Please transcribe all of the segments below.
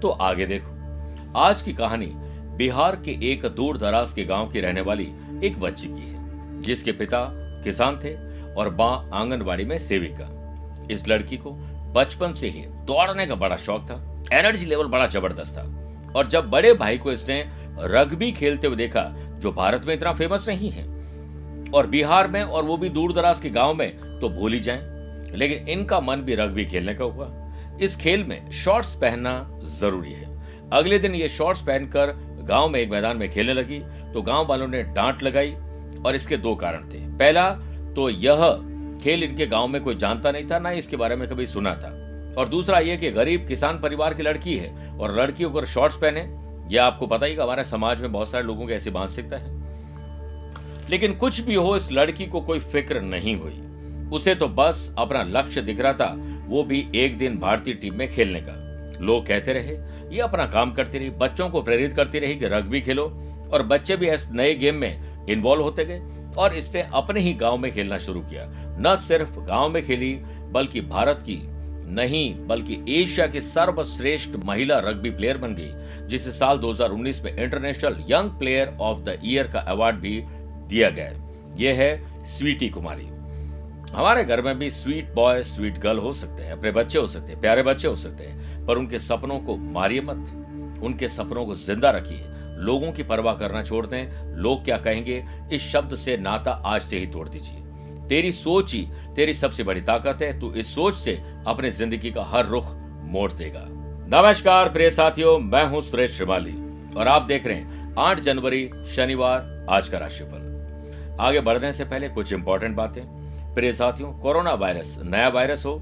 तो आगे देखो। आज की कहानी बिहार के एक दूर दराज के गाँव की रहने वाली एक बच्ची की है, जिसके पिता किसान थे और माँ आंगनबाड़ी में सेविका। इस लड़की को बचपन से ही दौड़ने का बड़ा शौक था एनर्जी लेवल बड़ा ज़बरदस्त था। और जब बड़े भाई को इसने रग्बी खेलते हुए देखा, जो भारत में इतना फ़ेमस नहीं है, और बिहार में और वो भी दूर दराज के गाँव में तो भूल ही जाए। लेकिन इनका मन भी रग्बी खेलने का हुआ। इस खेल में शॉर्ट्स पहनना ज़रूरी है। अगले दिन ये शॉर्ट्स पहनकर गाँव में एक मैदान में खेलने लगी तो गाँव वालों ने डांट लगाई और इसके दो कारण थे। पहला तो यह खेल इनके गाँव में कोई जानता नहीं था, ना इसके बारे में कभी सुना था। और दूसरा यह कि गरीब किसान परिवार की लड़की है और लड़की अगर शॉर्ट्स पहने यह आपको पता ही हमारे समाज में बहुत सारे लोगों की ऐसी मानसिकता है। लेकिन कुछ भी हो, इस लड़की को कोई फ़िक्र नहीं हुई। उसे तो बस अपना लक्ष्य दिख रहा था वो भी एक दिन भारतीय टीम में खेलने का। लोग कहते रहे, ये अपना काम करती रही, बच्चों को प्रेरित करती रही कि रग्बी खेलो। और बच्चे भी इस नए गेम में इन्वॉल्व होते गए और इसने अपने ही गाँव में खेलना शुरू किया। न सिर्फ़ गाँव में खेली, बल्कि भारत की, नहीं, बल्कि एशिया की सर्वश्रेष्ठ महिला रग्बी प्लेयर बन गई, जिसे साल 2019 में international young player of the year का अवार्ड भी दिया गया। यह है स्वीटी कुमारी। हमारे घर में भी स्वीट बॉय स्वीट गर्ल हो सकते हैं, अपने बच्चे हो सकते हैं, प्यारे बच्चे हो सकते हैं, पर उनके सपनों को मारिए मत। उनके सपनों को ज़िंदा रखिए। लोगों की परवाह करना छोड़ दें। लोग क्या कहेंगे? इस शब्द से नाता आज से ही तोड़ दीजिए। तेरी सोच ही तेरी सबसे बड़ी ताकत है। तू इस सोच से अपनी ज़िंदगी का हर रुख मोड़ देगा। नमस्कार, प्रिय साथियों, मैं हूँ सुरेश श्रिवाली, और आप देख रहे हैं आठ जनवरी, शनिवार, आज का राशिफल। आगे बढ़ने से पहले कुछ इंपॉर्टेंट बातें। प्रिय साथियों, कोरोना वायरस, नया वायरस हो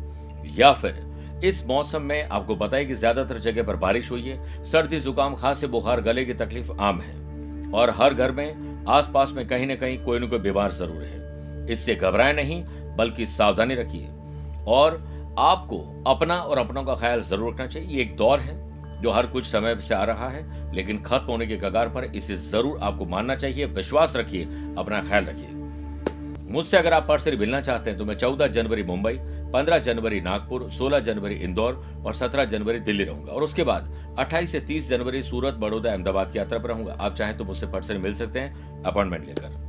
या फिर इस मौसम में आपको है कि ज़्यादातर जगह पर बारिश हुई है, सर्दी, जुकाम, खांसी, बुखार, गले की तकलीफ़ आम है। और हर घर में, आसपास में कहीं न कहीं कोई न कोई बीमार ज़रूर है। इससे घबराए नहीं, बल्कि सावधानी रखिए। और आपको अपना और अपनों का ख्याल ज़रूर रखना चाहिए। ये एक दौर है, जो हर कुछ समय से आ रहा है, लेकिन खत्म होने के कगार पर इसे ज़रूर आपको मानना चाहिए। विश्वास रखिए, अपना ख्याल रखिए। मुझसे अगर आप पर्सनली मिलना चाहते हैं तो मैं चौदह जनवरी मुंबई, पंद्रह जनवरी नागपुर, सोलह जनवरी इंदौर और सत्रह जनवरी दिल्ली रहूँगा। और उसके बाद अट्ठाईस से तीस जनवरी सूरत, बड़ौदा, अहमदाबाद की यात्रा पर रहूँगा। आप चाहें तो मुझसे पर्सनली मिल सकते हैं, अपॉइंटमेंट लेकर।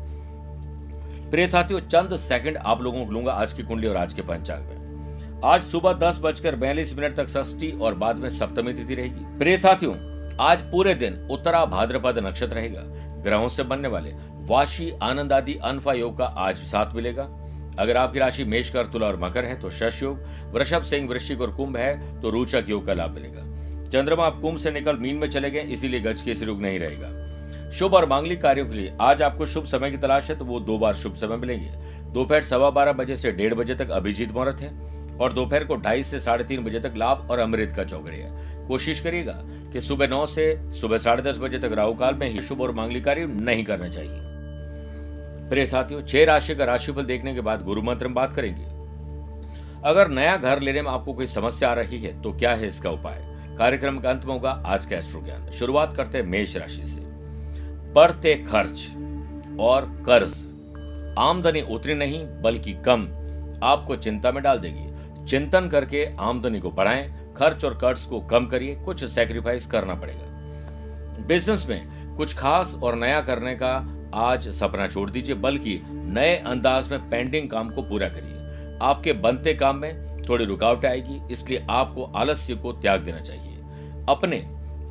प्रिय साथियों, चंद सेकंड आप लोगों को लूँगा आज की कुंडली और आज के पंचांग में। आज सुबह दस बजकर बयालीस मिनट तक षष्ठी और बाद में सप्तमी तिथि रहेगी। प्रिय साथियों, आज पूरे दिन उत्तरा भाद्रपद नक्षत्र रहेगा। ग्रहों से बनने वाले वाशी आनंद आदि अनफा योग का आज साथ मिलेगा। अगर आपकी राशि मेष कर, तुला और मकर है तो शश योग, वृषभ, सिंह, वृश्चिक और कुंभ है तो रोचक योग का लाभ मिलेगा। चंद्रमा आप कुंभ से निकल मीन में चले गए, इसीलिए गज के रुक नहीं रहेगा। शुभ और मांगलिक कार्यों के लिए आज आपको शुभ समय की तलाश है तो वो दो बार शुभ समय मिलेंगे। दोपहर सवा बारह बजे से डेढ़ बजे तक अभिजीत मुहूर्त है और दोपहर को ढाई से साढ़े तीन बजे तक लाभ और अमृत का चौकड़ी है। कोशिश करिएगा कि सुबह नौ से सुबह साढ़े दस बजे तक राहु काल में ही शुभ और मांगलिक कार्य नहीं करना चाहिए। प्रिय साथियों, छह राशि का राशिफल देखने के बाद गुरु मंत्र में बात करेंगे। अगर नया घर लेने में आपको कोई समस्या आ रही है तो क्या है इसका उपाय? कार्यक्रम का अंत में होगा आज का एस्ट्रो ज्ञान शुरुआत करते हैं मेष राशि से। बढ़ते खर्च और कर्ज। आमदनी उतनी नहीं, बल्कि कम। आपको चिंता में डाल देगी। चिंतन करके आमदनी को बढ़ाएँ, खर्च और कर्ज को कम करिए, कुछ सेक्रीफाइस करना पड़ेगा। बिज़नेस में कुछ खास और नया करने का आज सपना छोड़ दीजिए, बल्कि नए अंदाज में पेंडिंग काम को पूरा करिए। आपके बनते काम में थोड़ी रुकावट आएगी, इसलिए आपको आलस्य को त्याग देना चाहिए। अपने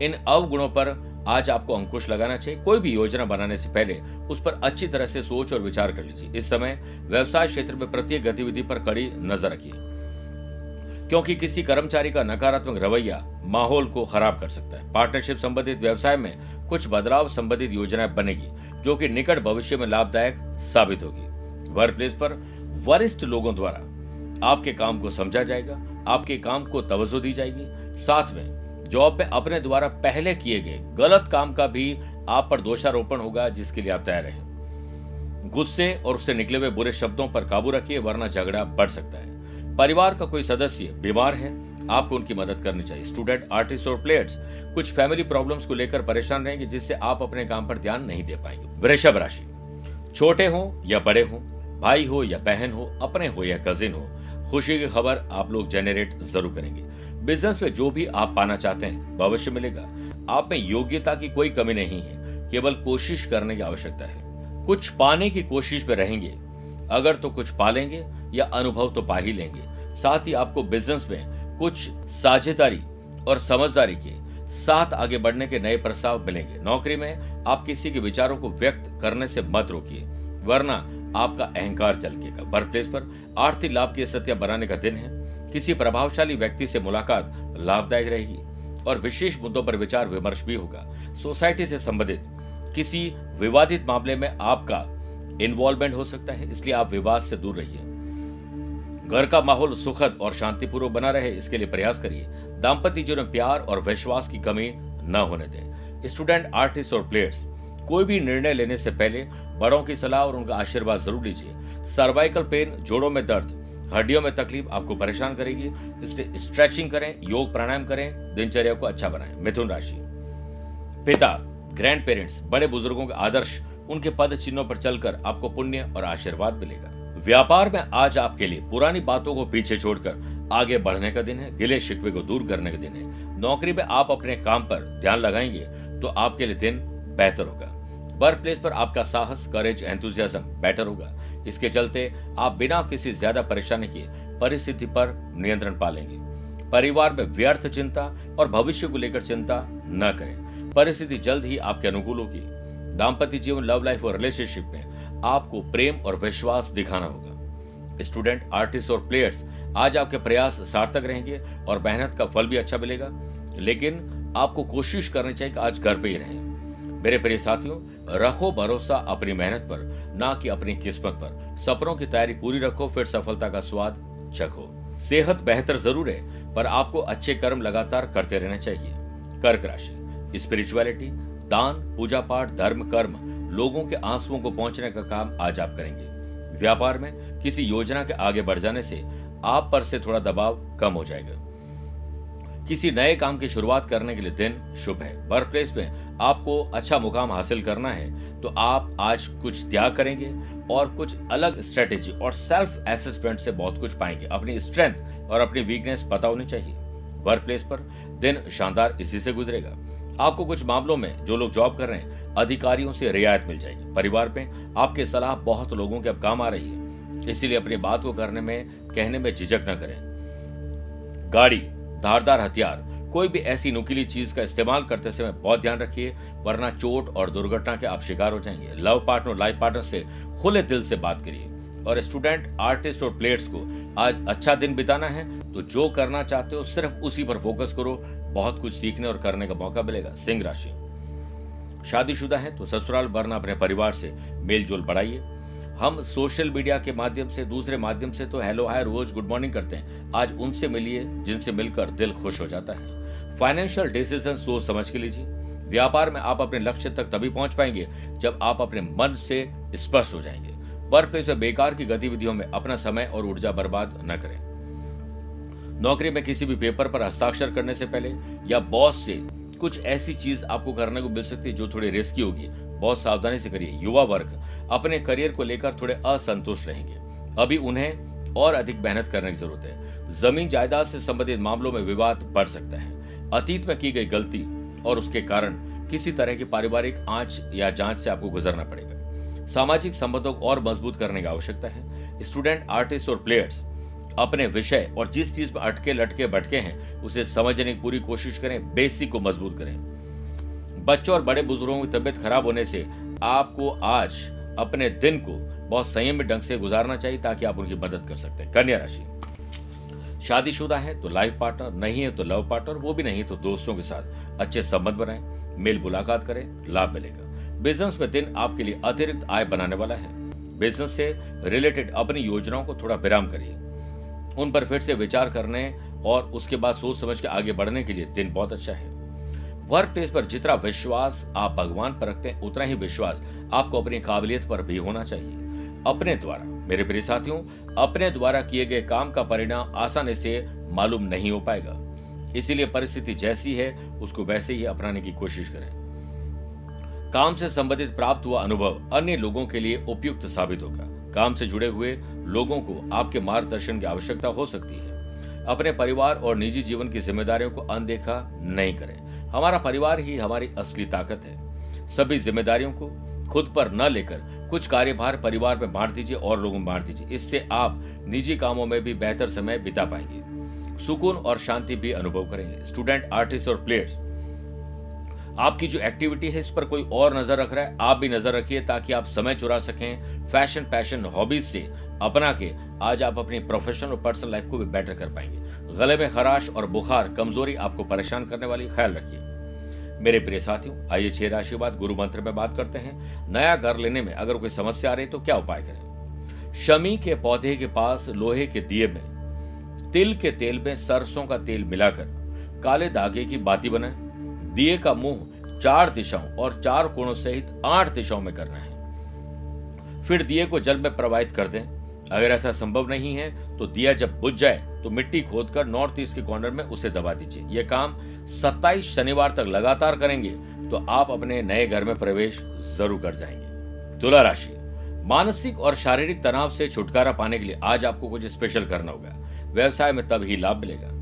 इन अवगुणों पर आज आपको अंकुश लगाना चाहिए। कोई भी योजना बनाने से पहले उस पर अच्छी तरह से सोच और विचार कर लीजिए। इस समय व्यवसाय क्षेत्र में प्रत्येक गतिविधि पर कड़ी नज़र रखिए, क्योंकि किसी कर्मचारी का नकारात्मक रवैया माहौल को खराब कर सकता है। पार्टनरशिप संबंधित व्यवसाय में कुछ बदलाव संबंधित योजनाएँ बनेगी। जो कि निकट भविष्य में लाभदायक साबित होगी। वर्क प्लेस पर वरिष्ठ लोगों द्वारा आपके काम को समझा जाएगा, आपके काम को तवज्जो दी जाएगी। साथ में जॉब में अपने द्वारा पहले किए गए गलत काम का भी आप पर दोषारोपण होगा, जिसके लिए आप तैयार रहें गुस्से और उससे निकले हुए बुरे शब्दों पर काबू रखिए, वरना झगड़ा बढ़ सकता है। परिवार का कोई सदस्य बीमार है आपको उनकी मदद करनी चाहिए। स्टूडेंट आर्टिस्ट और प्लेयर्स कुछ फैमिली प्रॉब्लम्स को लेकर परेशान रहेंगे, जिससे आप अपने काम पर ध्यान नहीं दे पाएँगे। वृषभ राशि। छोटे हो या बड़े हो, भाई हो या बहन हो, अपने हो या कजिन हो, खुशी की खबर आप लोग जेनरेट ज़रूर करेंगे। बिज़नेस में जो भी आप पाना चाहते हैं, भविष्य मिलेगा। आप में योग्यता की कोई कमी नहीं है, केवल कोशिश करने की आवश्यकता है। कुछ पाने की कोशिश में रहेंगे, अगर तो कुछ पालेंगे या अनुभव तो पा ही लेंगे। साथ ही आपको बिज़नेस में कुछ साझेदारी और समझदारी के साथ आगे बढ़ने के नए प्रस्ताव मिलेंगे। नौकरी में आप किसी के विचारों को व्यक्त करने से मत रोकिए, वरना आपका अहंकार चलकेगा वर्क प्लेस पर आर्थिक लाभ की स्थितियाँ बनाने का दिन है। किसी प्रभावशाली व्यक्ति से मुलाकात लाभदायक रहेगी और विशेष मुद्दों पर विचार विमर्श भी होगा। सोसाइटी से संबंधित किसी विवादित मामले में आपका इन्वॉल्वमेंट हो सकता है, इसलिए आप विवाद से दूर रहिए। घर का माहौल सुखद और शांतिपूर्वक बना रहे, इसके लिए प्रयास करिए। दाम्पत्य जीवन प्यार और विश्वास की कमी न होने दें। स्टूडेंट, आर्टिस्ट और प्लेयर्स, कोई भी निर्णय लेने से पहले बड़ों की सलाह और उनका आशीर्वाद ज़रूर लीजिए। सर्वाइकल पेन, जोड़ों में दर्द, हड्डियों में तकलीफ़ आपको परेशान करेगी। इसलिए स्ट्रेचिंग करें, योग प्राणायाम करें, दिनचर्या को अच्छा बनाएँ। मिथुन राशि। पिता ग्रैंड पेरेंट्स बड़े बुज़ुर्गों के आदर्श, उनके पद चिन्हों पर चलकर आपको पुण्य और आशीर्वाद मिलेगा। व्यापार में आज आपके लिए पुरानी बातों को पीछे छोड़कर आगे बढ़ने का दिन है, गिले शिकवे को दूर करने का दिन है। नौकरी में आप अपने काम पर ध्यान लगाएँगे तो आपके लिए दिन बेहतर होगा। वर्क प्लेस पर आपका साहस करेज एंथुजियाज्म बेटर होगा। इसके चलते आप बिना किसी ज़्यादा परेशानी के परिस्थिति पर नियंत्रण पालेंगे। परिवार में व्यर्थ चिंता और भविष्य को लेकर चिंता न करें। परिस्थिति जल्द ही आपके अनुकूल होगी। दाम्पत्य जीवन लव लाइफ और रिलेशनशिप में आपको प्रेम और विश्वास दिखाना होगा। स्टूडेंट, आर्टिस्ट और प्लेयर्स, आज आपके प्रयास सार्थक रहेंगे और मेहनत का फल भी अच्छा मिलेगा। लेकिन आपको कोशिश करनी चाहिए कि आज घर पे ही रहें। मेरे प्रिय साथियों, रखो भरोसा अपनी मेहनत पर, ना कि अपनी किस्मत पर। सपनों की तैयारी पूरी रखो, फिर सफलता का स्वाद चखो सेहत बेहतर ज़रूर है, पर आपको अच्छे कर्म लगातार करते रहना चाहिए। कर्क राशि स्पिरिचुअलिटी दान, पूजा पाठ, धर्म, कर्म लोगों के आंसुओं को पहुँचने का काम आज आप करेंगे। व्यापार में किसी योजना के आगे बढ़ जाने से आप पर से थोड़ा दबाव कम हो जाएगा। किसी नए काम की शुरुआत करने के लिए दिन शुभ है। वर्क प्लेस में आपको अच्छा मुकाम हासिल करना है तो आप आज कुछ त्याग करेंगे और कुछ अलग स्ट्रेटेजी और सेल्फ एसेसमेंट से बहुत कुछ पाएँगे। अपनी स्ट्रेंथ और अपनी वीकनेस पता होनी चाहिए। वर्क प्लेस पर दिन शानदार इसी से गुजरेगा। आपको कुछ मामलों में जो लोग जॉब कर रहे हैं अधिकारियों से रियायत मिल जाएगी। परिवार में आपकी सलाह बहुत लोगों के अब काम आ रही है। इसीलिए अपनी बात को करने में, कहने में झिझक न करें। गाड़ी, धारदार हथियार, कोई भी ऐसी नुकीली चीज़ का इस्तेमाल करते समय बहुत ध्यान रखिए, वरना चोट और दुर्घटना के आप शिकार हो जाएँगे। लव पार्टनर, लाइफ पार्टनर से खुले दिल से बात करिए। और स्टूडेंट, आर्टिस्ट और प्लेयर्स को आज अच्छा दिन बिताना है तो जो करना चाहते हो सिर्फ़ उसी पर फोकस करो। बहुत कुछ सीखने और करने का मौका मिलेगा। सिंह राशि। शादीशुदा है तो ससुराल वरना अपने परिवार से मेल जोल बढ़ाइए। हम सोशल मीडिया के माध्यम से, दूसरे माध्यम से तो हेलो, हाय, रोज गुड मॉर्निंग करते हैं। आज उनसे मिलिए, जिनसे मिलकर दिल खुश हो जाता है। फाइनेंशियल डिसीज़न सोच समझ के लीजिए। व्यापार में आप अपने लक्ष्य तक तभी पहुँच पाएँगे, जब आप अपने मन से स्पष्ट हो जाएँगे। वर्क प्लेस बेकार की गतिविधियों में अपना समय और ऊर्जा बर्बाद न करें। नौकरी में किसी भी पेपर पर हस्ताक्षर करने से पहले या बॉस से कुछ ऐसी चीज़ आपको करने को मिल सकती है जो थोड़ी रिस्की होगी। बहुत सावधानी से करिए। युवा वर्ग, अपने करियर को लेकर थोड़े असंतुष्ट रहेंगे। अभी उन्हें और अधिक मेहनत करने की ज़रूरत है। ज़मीन जायदाद से संबंधित मामलों में विवाद बढ़ सकता है। अतीत में की गई गलती और उसके कारण किसी तरह की पारिवारिक आँच या जाँच से आपको गुजरना पड़ेगा। सामाजिक संबंधों को और मज़बूत करने की आवश्यकता है। स्टूडेंट, आर्टिस्ट और प्लेयर्स अपने विषय और जिस चीज़ में अटके लटके भटके हैं, उसे समझने की पूरी कोशिश करें, बेसिक को मज़बूत करें। बच्चों और बड़े बुज़ुर्गों की तबियत खराब होने से आपको आज अपने दिन को बहुत संयमित ढंग से गुजारना चाहिए ताकि आप उनकी मदद कर सकते हैं। कन्या राशि। शादीशुदा है तो लाइफ पार्टनर नहीं है तो लव पार्टनर वो भी नहीं तो दोस्तों के साथ अच्छे संबंध बनाएँ, मेल मुलाकात करें, लाभ मिलेगा। बिज़नेस में दिन आपके लिए अतिरिक्त आय बनाने वाला है। बिज़नेस से रिलेटेड अपनी योजनाओं को थोड़ा विराम करिए। उन पर फिर से विचार करने और उसके बाद सोच समझ के आगे बढ़ने के लिए दिन बहुत अच्छा है। वर्क प्लेस पर जितना विश्वास आप भगवान पर रखते हैं, उतना ही विश्वास आपको अपनी काबिलियत पर भी होना चाहिए। अपने द्वारा, मेरे प्रिय साथियों, अपने द्वारा किए गए काम का परिणाम आसानी से मालूम नहीं हो पाएगा। इसीलिए परिस्थिति जैसी है, उसको वैसे ही अपनाने की कोशिश करें। काम से संबंधित प्राप्त हुआ अनुभव अन्य लोगों के लिए उपयुक्त साबित होगा। काम से जुड़े हुए लोगों को आपके मार्गदर्शन की आवश्यकता हो सकती है। अपने परिवार और निजी जीवन की जिम्मेदारियों को अनदेखा नहीं करें। हमारा परिवार ही हमारी असली ताकत है। सभी जिम्मेदारियों को खुद पर न लेकर कुछ कार्यभार परिवार में बांट दीजिए और लोगों में बांट दीजिए। इससे आप निजी कामों में भी बेहतर समय बिता पाएँगे। सुकून और शांति भी अनुभव करेंगे। स्टूडेंट, आर्टिस्ट और प्लेयर्स आपकी जो एक्टिविटी है, इस पर कोई और नज़र रख रहा है, आप भी नज़र रखिए ताकि आप समय चुरा सकें फ़ैशन पैशन हॉबीज से अपना के आज आप अपनी प्रोफेशनल और पर्सनल लाइफ को भी बेटर कर पाएँगे। गले में खराश और बुखार, कमज़ोरी आपको परेशान करने वाली, ख्याल रखिए। मेरे प्रिय साथियों, आइए छह राशि बाद गुरु मंत्र में बात करते हैं। नया घर लेने में अगर कोई समस्या आ रही तो क्या उपाय करें? शमी के पौधे के पास, लोहे के दिए में, तिल के तेल में सरसों का तेल मिलाकर, काले धागे की बाती बनाए। दिए का मुँह चार दिशाओं और चार कोणों सहित आठ दिशाओं में करना है। फिर दिए को जल में प्रवाहित कर दें। अगर ऐसा संभव नहीं है तो दिया जब बुझ जाए तो मिट्टी खोदकर नॉर्थ ईस्ट के कॉर्नर में उसे दबा दीजिए। यह काम 27 शनिवार तक लगातार करेंगे तो आप अपने नए घर में प्रवेश ज़रूर कर जाएँगे। तुला राशि। मानसिक और शारीरिक तनाव से छुटकारा पाने के लिए आज आपको कुछ स्पेशल करना होगा। व्यवसाय में तब ही लाभ मिलेगा।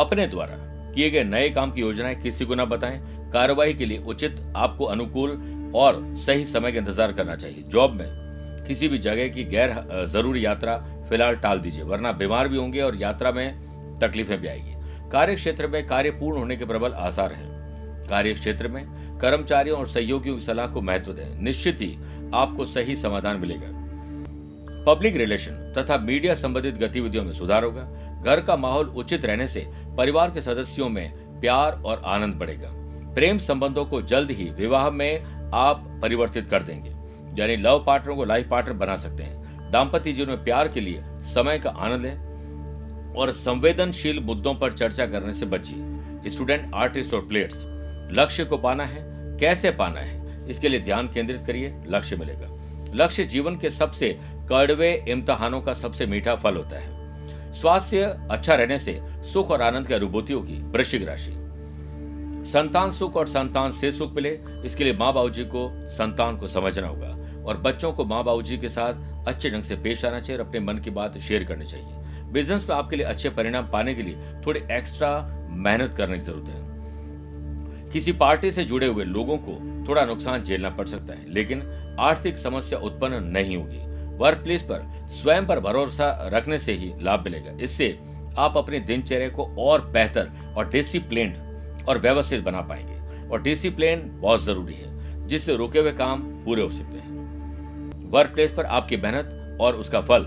अपने द्वारा किए गए नए काम की योजनाएँ किसी को न बताएँ, कार्रवाई के लिए उचित, आपको अनुकूल और सही समय का इंतज़ार करना चाहिए। जॉब में किसी भी जगह की गैर ज़रूरी यात्रा फ़िलहाल टाल दीजिए, वरना बीमार भी होंगे और यात्रा में तकलीफें भी आएगी। कार्य क्षेत्र में कार्य पूर्ण होने के प्रबल आसार हैं। कार्य क्षेत्र में कर्मचारियों और सहयोगियों की सलाह को महत्व दें। निश्चित ही आपको सही समाधान मिलेगा। पब्लिक रिलेशन तथा मीडिया संबंधित गतिविधियों में सुधार होगा। घर का माहौल उचित रहने से परिवार के सदस्यों में प्यार और आनंद बढ़ेगा। प्रेम संबंधों को जल्द ही विवाह में आप परिवर्तित कर देंगे। यानी लव पार्टनर को लाइफ पार्टनर बना सकते हैं। दाम्पत्य जीवन में प्यार के लिए समय का आनंद लें और संवेदनशील मुद्दों पर चर्चा करने से बचिए। स्टूडेंट, आर्टिस्ट और प्लेयर्स, लक्ष्य को पाना है। कैसे पाना है? इसके लिए ध्यान केंद्रित करिए। लक्ष्य मिलेगा। लक्ष्य जीवन के सबसे कड़वे इम्तहानों का सबसे मीठा फल होता है। स्वास्थ्य अच्छा रहने से सुख और आनंद की अनुभूति होगी वृश्चिक राशि। संतान सुख और संतान से सुख मिले, इसके लिए माँ बाबू जी को संतान को समझना होगा और बच्चों को माँ बाबू जी के साथ अच्छे ढंग से पेश आना चाहिए और अपने मन की बात शेयर करनी चाहिए। बिज़नेस में आपके लिए अच्छे परिणाम पाने के लिए थोड़ी एक्स्ट्रा मेहनत करने की ज़रूरत है। किसी पार्टी से जुड़े हुए लोगों को थोड़ा नुकसान झेलना पड़ सकता है, लेकिन आर्थिक समस्या उत्पन्न नहीं होगी। वर्क प्लेस पर स्वयं पर भरोसा रखने से ही लाभ मिलेगा। इससे आप अपनी दिनचर्या को और बेहतर और डिसिप्लिन और व्यवस्थित बना पाएँगे। और डिसिप्लिन बहुत ज़रूरी है, जिससे रुके हुए काम पूरे हो सकते हैं। वर्क प्लेस पर आपकी मेहनत और उसका फल,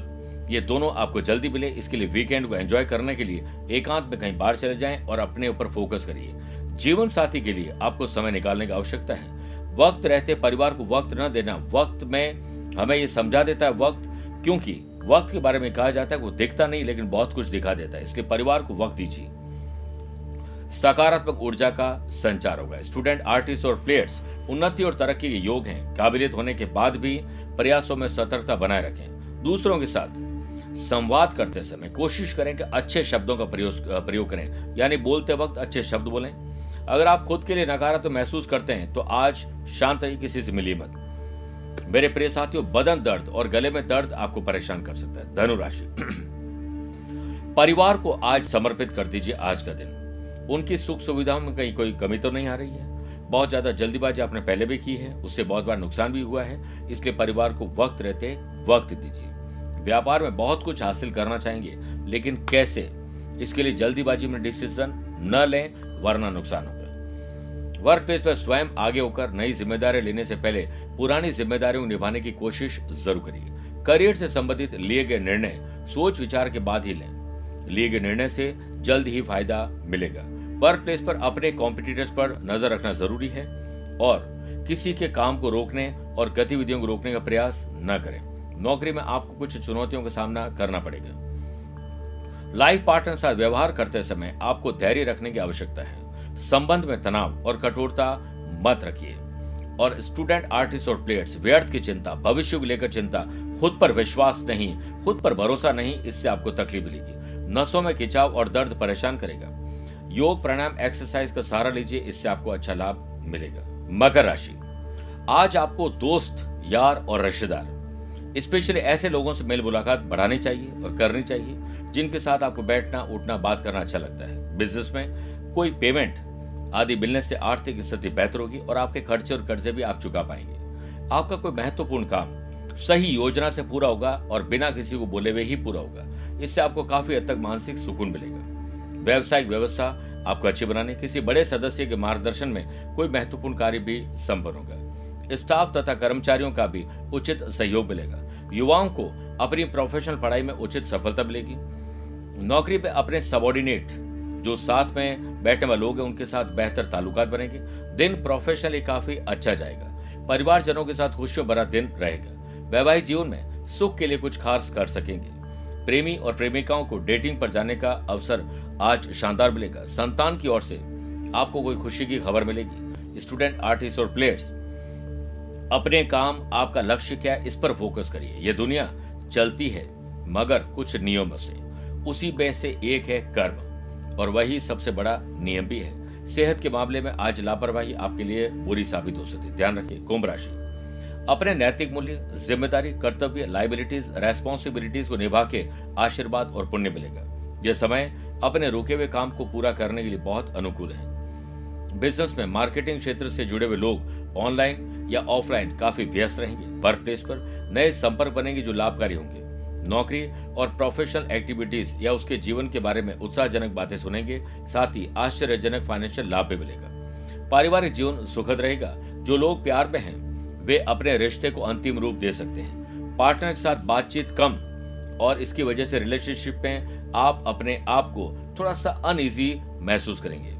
ये दोनों आपको जल्दी मिले। इसके लिए वीकेंड को एंजॉय करने के लिए एकांत में कहीं बाहर चले जाएँ और अपने ऊपर फोकस करिए। जीवन साथी के लिए आपको समय निकालने की आवश्यकता है। वक्त रहते, परिवार को वक्त न देना, वक्त में हमें ये समझा देता है वक्त, क्योंकि वक्त के बारे में कहा जाता है वो दिखता नहीं, लेकिन बहुत कुछ दिखा देता है। इसलिए परिवार को वक्त दीजिए। सकारात्मक ऊर्जा का संचार होगा। स्टूडेंट, आर्टिस्ट और प्लेयर्स, उन्नति और तरक्की के योग हैं। काबिलियत होने के बाद भी प्रयासों में सतर्कता बनाए रखें। दूसरों के साथ संवाद करते समय कोशिश करें कि अच्छे शब्दों का प्रयोग प्रयोग करें। यानी बोलते वक्त अच्छे शब्द बोलें। अगर आप खुद के लिए नकारात्मक तो महसूस करते हैं तो आज शांत ही किसी से मिली मत। मेरे प्रिय साथियों, बदन दर्द और गले में दर्द आपको परेशान कर सकता है। धनु राशि परिवार को आज समर्पित कर दीजिए आज का दिन। उनकी सुख सुविधाओं में कहीं कोई कमी तो नहीं आ रही है। बहुत ज़्यादा जल्दीबाजी आपने पहले भी की है, उससे बहुत बार नुकसान भी हुआ है। इसलिए परिवार को वक्त रहते वक्त दीजिए। व्यापार में बहुत कुछ हासिल करना चाहेंगे, लेकिन कैसे? इसके लिए जल्दीबाजी में डिसीज़न न लें, वरना नुकसान होगा। वर्क प्लेस पर स्वयं आगे होकर नई ज़िम्मेदारी लेने से पहले पुरानी जिम्मेदारियों निभाने की कोशिश ज़रूर करिए। करियर से संबंधित लिए गए निर्णय सोच विचार के बाद ही लें। लिए गए निर्णय से जल्द ही फ़ायदा मिलेगा। वर्क प्लेस पर अपने कॉम्पिटिटर्स पर नज़र रखना ज़रूरी है और किसी के काम को रोकने और गतिविधियों को रोकने का प्रयास न करें। नौकरी में आपको कुछ चुनौतियों का सामना करना पड़ेगा। लाइफ पार्टनर साथ व्यवहार करते समय आपको धैर्य रखने की आवश्यकता है। संबंध में तनाव और कठोरता मत रखिए। और स्टूडेंट आर्टिस्ट और प्लेयर्स व्यर्थ की चिंता, भविष्य को लेकर चिंता, खुद पर विश्वास नहीं, खुद पर भरोसा नहीं, इससे आपको तकलीफ़ मिलेगी। नसों में खिंचाव और दर्द परेशान करेगा। योग, प्राणायाम एक्सरसाइज का सहारा लीजिए, इससे आपको अच्छा लाभ मिलेगा। मकर राशि। आज आपको दोस्त, यार और रिश्तेदार स्पेशली ऐसे लोगों से मेल मुलाकात बढ़ानी चाहिए और करनी चाहिए, जिनके साथ आपको बैठना, उठना, बात करना अच्छा लगता है। बिज़नेस में कोई पेमेंट आदि मिलने से आर्थिक स्थिति बेहतर होगी और आपके खर्चे और कर्जे भी आप चुका पाएँगे। आपका कोई महत्वपूर्ण काम सही योजना से पूरा होगा और बिना किसी को बोले हुए ही पूरा होगा। इससे आपको काफ़ी हद तक मानसिक सुकून मिलेगा। व्यवसायिक व्यवस्था आपको अच्छी बनाने, किसी बड़े सदस्य के मार्गदर्शन में कोई महत्वपूर्ण कार्य भी संपन्न होगा। स्टाफ तथा कर्मचारियों का भी उचित सहयोग मिलेगा। युवाओं को अपनी प्रोफेशनल पढ़ाई में उचित सफलता मिलेगी। नौकरी पे अपने सबॉर्डिनेट जो साथ में बैठने वाले लोग हैं, उनके साथ बेहतर ताल्लुकात बनेंगे। दिन प्रोफेशनली काफ़ी अच्छा जाएगा। परिवारजनों के साथ खुशियों भरा दिन रहेगा। वैवाहिक जीवन में सुख के लिए कुछ खास कर सकेंगे। प्रेमी और प्रेमिकाओं को डेटिंग पर जाने का अवसर आज शानदार मिलेगा। संतान की ओर से आपको कोई खुशी की खबर मिलेगी। स्टूडेंट आर्टिस्ट और प्लेयर्स अपने काम, आपका लक्ष्य क्या है, इस पर फोकस करिए। यह दुनिया चलती है, मगर कुछ नियमों से। उसी में से एक है कर्म। और वही सबसे बड़ा नियम भी है। सेहत के मामले में आज लापरवाही आपके लिए बुरी साबित हो सकती है। ध्यान रखिए, कुंभ राशि। अपने नैतिक मूल्य, ज़िम्मेदारी, कर्तव्य लाइबिलिटीज रेस्पॉन्सिबिलिटीज को निभा के आशीर्वाद और पुण्य मिलेगा। यह समय अपने रुके हुए काम को पूरा करने के लिए बहुत अनुकूल है। बिज़नेस में मार्केटिंग क्षेत्र से जुड़े हुए लोग ऑनलाइन या ऑफलाइन काफ़ी व्यस्त रहेंगे। वर्क प्लेस पर नए संपर्क बनेंगे जो लाभकारी होंगे। नौकरी और प्रोफेशनल एक्टिविटीज़ या उसके जीवन के बारे में उत्साहजनक बातें सुनेंगे, साथ ही आश्चर्यजनक फाइनेंशियल लाभ भी मिलेगा। पारिवारिक जीवन सुखद रहेगा। जो लोग प्यार में हैं, वे अपने रिश्ते को अंतिम रूप दे सकते हैं। पार्टनर के साथ बातचीत कम और इसकी वजह से रिलेशनशिप में आप अपने आप को थोड़ा सा अनईजी महसूस करेंगे।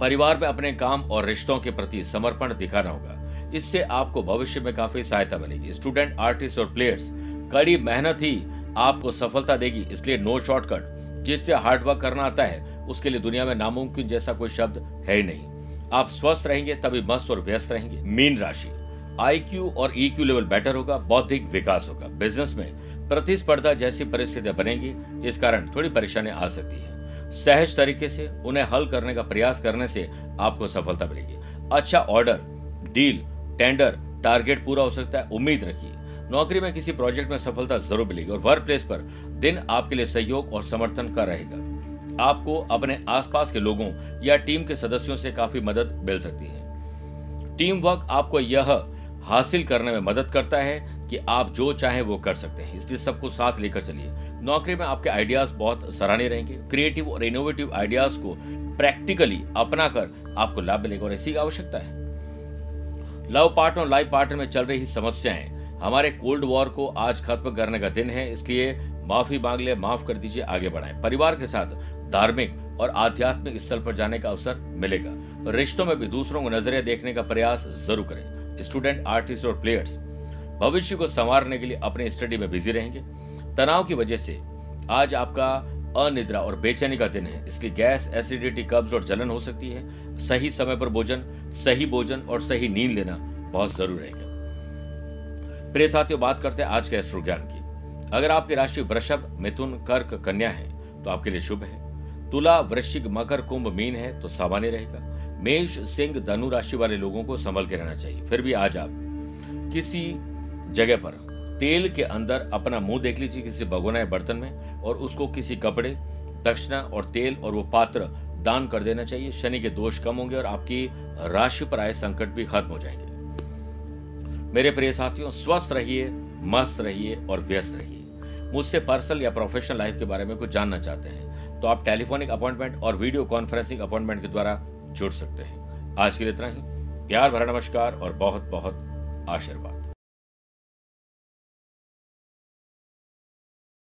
परिवार में अपने काम और रिश्तों के प्रति समर्पण दिखाना होगा। इससे आपको भविष्य में काफ़ी सहायता मिलेगी। स्टूडेंट आर्टिस्ट और प्लेयर्स कड़ी मेहनत ही आपको सफलता देगी, इसलिए नो शॉर्टकट जिससे हार्डवर्क करना आता है, उसके लिए दुनिया में नामुमकिन जैसा कोई शब्द है ही नहीं। आप स्वस्थ रहेंगे, तभी मस्त और व्यस्त रहेंगे। मीन राशि। आईक्यू और ईक्यू लेवल बेटर होगा, बौद्धिक विकास होगा। बिज़नेस में प्रतिस्पर्धा जैसी परिस्थितियाँ बनेंगी, इस कारण थोड़ी परेशानी आ सकती है। सहज तरीके से, उन्हें हल करने का प्रयास करने से आपको सफलता मिलेगी। अच्छा ऑर्डर डील टेंडर टारगेट पूरा हो सकता है, उम्मीद रखिए। नौकरी में किसी प्रोजेक्ट में सफलता ज़रूर मिलेगी और वर्क प्लेस पर दिन आपके लिए सहयोग और समर्थन का रहेगा। आपको अपने आसपास के लोगों या टीम के सदस्यों से काफ़ी मदद मिल सकती है। टीम वर्क आपको यह हासिल करने में मदद करता है कि आप जो चाहें वो कर सकते हैं। इसलिए सबको साथ लेकर चलिए। नौकरी में आपके आइडियाज़ बहुत सराहनीय रहेंगे। क्रिएटिव और इनोवेटिव आइडियाज़ को प्रैक्टिकली अपना कर आपको लाभ मिलेगा और की आवश्यकता है। लव पार्टनर और लाइफ पार्टनर में चल रही समस्याएँ हमारे कोल्ड वॉर को आज खत्म करने का दिन है इसलिए माफ़ी मांग ले, माफ़ कर दीजिए, आगे बढ़ाएँ। परिवार के साथ धार्मिक और आध्यात्मिक स्थल पर जाने का अवसर मिलेगा। रिश्तों में भी दूसरों को नज़रिया देखने का प्रयास ज़रूर करें। स्टूडेंट, आर्टिस्ट और प्लेयर्स, भविष्य को संवारने के लिए अपने स्टडी में बिज़ी रहेंगे। तनाव की वजह से आज आपका अनिद्रा और बेचैनी का दिन है। इसकी गैस, एसिडिटी, कब्ज और जलन हो सकती है। सही समय पर भोजन, सही भोजन और सही नींद लेना बहुत ज़रूरी रहेगा प्रिय साथियों, बात करते हैं आज के एस्ट्रो ज्ञान की। अगर आपकी राशि वृषभ, मिथुन, कर्क, कन्या है तो आपके लिए शुभ है। तुला, वृश्चिक, मकर, कुंभ, मीन है तो सामान्य रहेगा। मेष, सिंह, धनु राशि वाले लोगों को संभल के रहना चाहिए। फिर भी आज आप किसी जगह पर तेल के अंदर अपना मुँह देख लीजिए, किसी भगोना या बर्तन में, और उसको किसी कपड़े, दक्षिणा और तेल और वो पात्र दान कर देना चाहिए। शनि के दोष कम होंगे और आपकी राशि पर आए संकट भी खत्म हो जाएँगे। मेरे प्रिय साथियों, स्वस्थ रहिए, मस्त रहिए और व्यस्त रहिए। मुझसे पर्सनल या प्रोफेशनल लाइफ के बारे में कुछ जानना चाहते हैं तो आप टेलीफोनिक अपॉइंटमेंट और वीडियो कॉन्फ्रेंसिंग अपॉइंटमेंट के द्वारा जुड़ सकते हैं। आज के लिए इतना ही। प्यार भरा नमस्कार और बहुत बहुत आशीर्वाद।